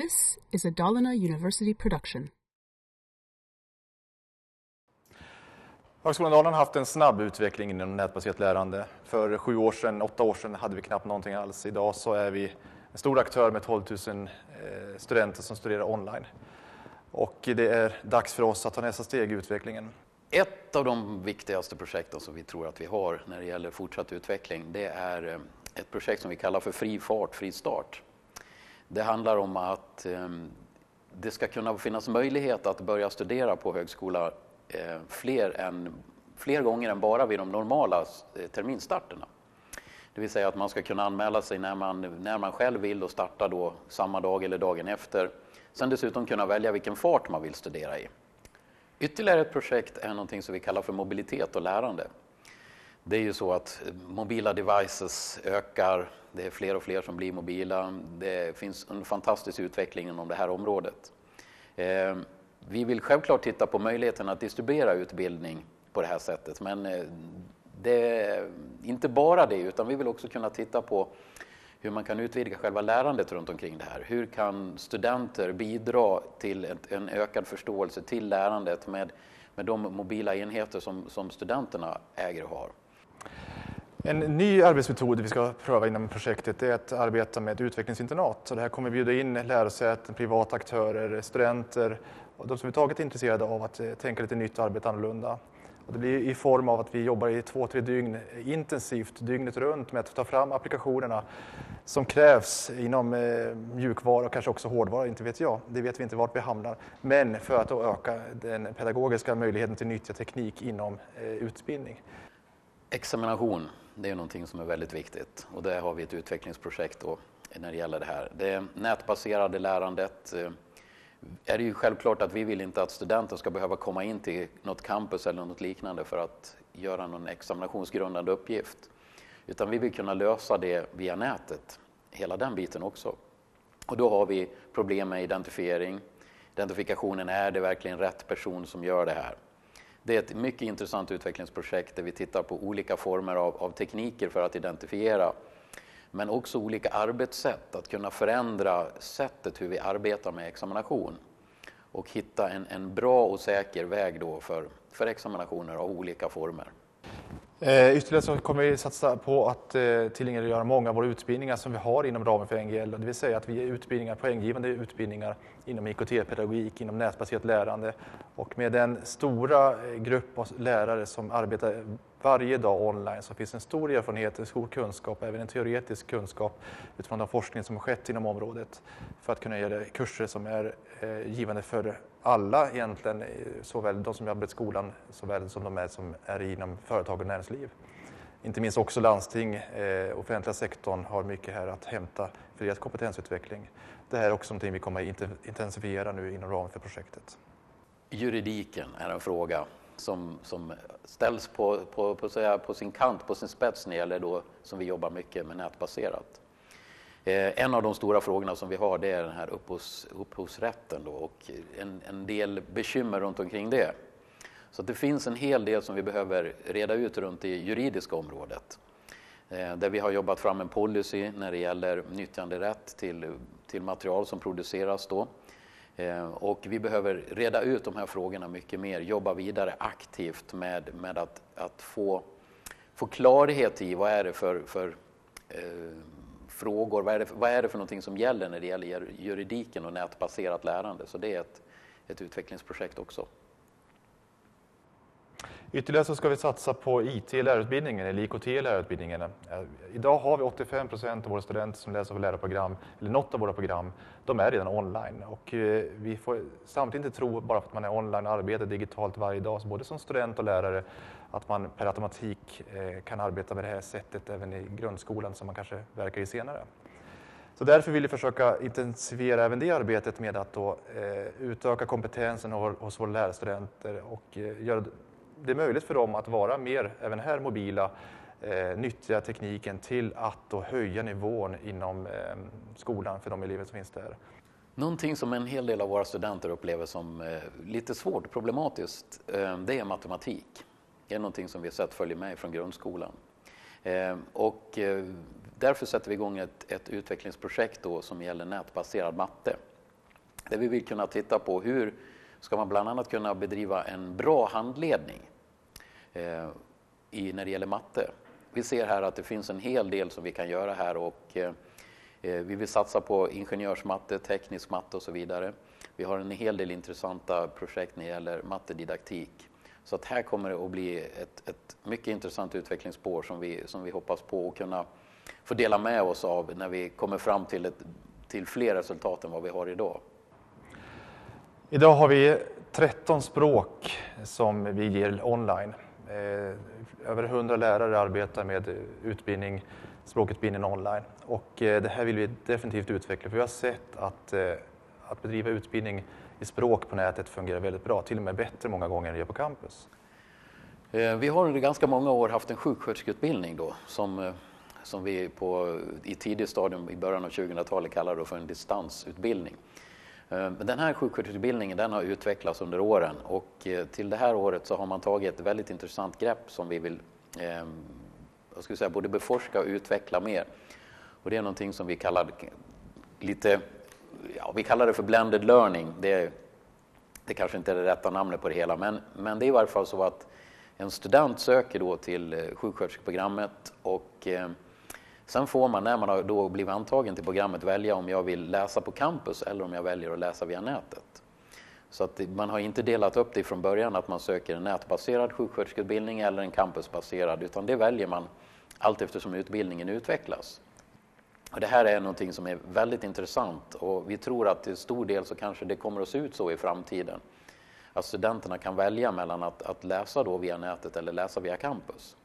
This is a Dalarna University production. Högskolan Dalarna har haft en snabb utveckling inom nätbaserat lärande. För sju år sedan, åtta år sedan hade vi knappt någonting alls. Idag så är vi en stor aktör med 12 000 eh, studenter som studerar online. Och det är dags för oss att ta nästa steg i utvecklingen. Ett av de viktigaste projekten som vi tror att vi har när det gäller fortsatt utveckling det är eh, ett projekt som vi kallar för Fri fart, fri start. Det handlar om att ehm, det ska kunna finnas möjlighet att börja studera på högskola eh, fler, än, fler gånger än bara vid de normala eh, terminstarterna. Det vill säga att man ska kunna anmäla sig när man, när man själv vill och starta då samma dag eller dagen efter. Sen dessutom kunna välja vilken fart man vill studera i. Ytterligare ett projekt är någonting som vi kallar för mobilitet och lärande. Det är ju så att mobila devices ökar, det är fler och fler som blir mobila. Det finns en fantastisk utveckling inom det här området. Eh, vi vill självklart titta på möjligheten att distribuera utbildning på det här sättet, men eh, det är inte bara det, utan vi vill också kunna titta på hur man kan utvidga själva lärandet runt omkring det här. Hur kan studenter bidra till en ökad förståelse till lärandet med, med de mobila enheter som, som studenterna äger och har? En ny arbetsmetod vi ska pröva inom projektet är att arbeta med ett utvecklingsinternat. Så det här kommer bjuda in lärosäten, privata aktörer, studenter och de som är taget är intresserade av att eh, tänka lite nytt och arbeta annorlunda. Och det blir i form av att vi jobbar i två, tre dygn intensivt, dygnet runt med att ta fram applikationerna som krävs inom eh, mjukvara och kanske också hårdvara, inte vet jag. Det vet vi inte vart vi hamnar. Men för att öka den pedagogiska möjligheten till nyttja teknik inom eh, utbildning. Examination, det är någonting som är väldigt viktigt och där har vi ett utvecklingsprojekt då när det gäller det här. Det nätbaserade lärandet eh, är det ju självklart att vi vill inte att studenter ska behöva komma in till något campus eller något liknande för att göra någon examinationsgrundande uppgift. Utan vi vill kunna lösa det via nätet, hela den biten också. Och då har vi problem med identifiering. Identifikationen, är det verkligen rätt person som gör det här? Det är ett mycket intressant utvecklingsprojekt där vi tittar på olika former av, av tekniker för att identifiera men också olika arbetssätt, att kunna förändra sättet hur vi arbetar med examination och hitta en, en bra och säker väg då för, för examinationer av olika former. Eh, ytterligare så kommer vi satsa på att eh, tillgängliggöra många av våra utbildningar som vi har inom ramen för NGL. Det vill säga att vi ger utbildningar, poänggivande utbildningar inom IKT-pedagogik, inom nätbaserat lärande. Och med den stora eh, grupp av lärare som arbetar varje dag online så finns en stor erfarenhet, en stor kunskap, även en teoretisk kunskap utifrån den forskning som har skett inom området för att kunna ge kurser som är eh, givande för alla egentligen, eh, såväl de som jobbar i skolan såväl som de är som är inom företag och näringsliv. Inte minst också landsting, eh, offentliga sektorn har mycket här att hämta för deras kompetensutveckling. Det här är också någonting vi kommer att intensifiera nu inom ramen för projektet. Juridiken är en fråga som, som ställs på, på, på, säga, på, sin kant, på sin spets när det gäller då, som vi jobbar mycket med nätbaserat. Eh, en av de stora frågorna som vi har det är den här upphovs, upphovsrätten då, och en, en del bekymmer runt omkring det. Så det finns en hel del som vi behöver reda ut runt det juridiska området. Eh, där vi har jobbat fram en policy när det gäller nyttjanderätt till, till material som produceras då. Eh, och vi behöver reda ut de här frågorna mycket mer, jobba vidare aktivt med, med att, att få, få klarhet i vad är det för, för eh, frågor, vad är, det, vad är det för någonting som gäller när det gäller juridiken och nätbaserat lärande. Så det är ett, ett utvecklingsprojekt också. Ytterligare så ska vi satsa på IT i lärarutbildningen, eller IKT i lärarutbildningen. Eh, idag har vi 85 procent av våra studenter som läser på lärarprogram, eller något av våra program, de är redan online. Och eh, vi får samtidigt inte tro, bara för att man är online och arbetar digitalt varje dag, både som student och lärare, att man per automatik eh, kan arbeta med det här sättet även i grundskolan som man kanske verkar i senare. Så därför vill vi försöka intensifiera även det arbetet med att då, eh, utöka kompetensen hos våra lärarstudenter och göra det är möjligt för dem att vara mer, även här mobila, eh, nyttja tekniken till att då höja nivån inom eh, skolan för de elever som finns där. Någonting som en hel del av våra studenter upplever som eh, lite svårt och problematiskt, eh, det är matematik. Det är någonting som vi har sett följer med från grundskolan. Eh, och eh, därför sätter vi igång ett, ett utvecklingsprojekt då som gäller nätbaserad matte. där vi vill kunna titta på hur ska man bland annat kunna bedriva en bra handledning eh, i, när det gäller matte. Vi ser här att det finns en hel del som vi kan göra här och eh, eh, vi vill satsa på ingenjörsmatte, teknisk matte och så vidare. Vi har en hel del intressanta projekt när det gäller mattedidaktik. Så att här kommer det att bli ett, ett mycket intressant utvecklingsspår som vi, som vi hoppas på att kunna få dela med oss av när vi kommer fram till, ett, till fler resultat än vad vi har idag. Idag har vi 13 språk som vi ger online. Eh, över 100 lärare arbetar med utbildning, språkutbildning online och eh, det här vill vi definitivt utveckla för vi har sett att, eh, att bedriva utbildning i språk på nätet fungerar väldigt bra, till och med bättre många gånger än det gör på campus. Vi har under ganska många år haft en sjuksköterskeutbildning då, som, som vi på, i tidigt stadium i början av 2000-talet kallade för en distansutbildning. Eh, den här sjuksköterskeutbildningen den har utvecklats under åren och eh, till det här året så har man tagit ett väldigt intressant grepp som vi vill ehm, jag skulle säga, både beforska och utveckla mer. Och det är någonting som vi kallar lite, ja, vi kallar det för blended learning. Det, det kanske inte är det rätta namnet på det hela, men, men det är i varje fall så att en student söker då till eh, sjuksköterskeprogrammet och ehm, Sen får man när man har då blivit antagen till programmet välja om jag vill läsa på campus eller om jag väljer att läsa via nätet. Så att man har inte delat upp det från början att man söker en nätbaserad sjuksköterskeutbildning eller en campusbaserad utan det väljer man allt eftersom utbildningen utvecklas. Och det här är någonting som är väldigt intressant och vi tror att till stor del så kanske det kommer att se ut så i framtiden. Att studenterna kan välja mellan att, att läsa då via nätet eller läsa via campus.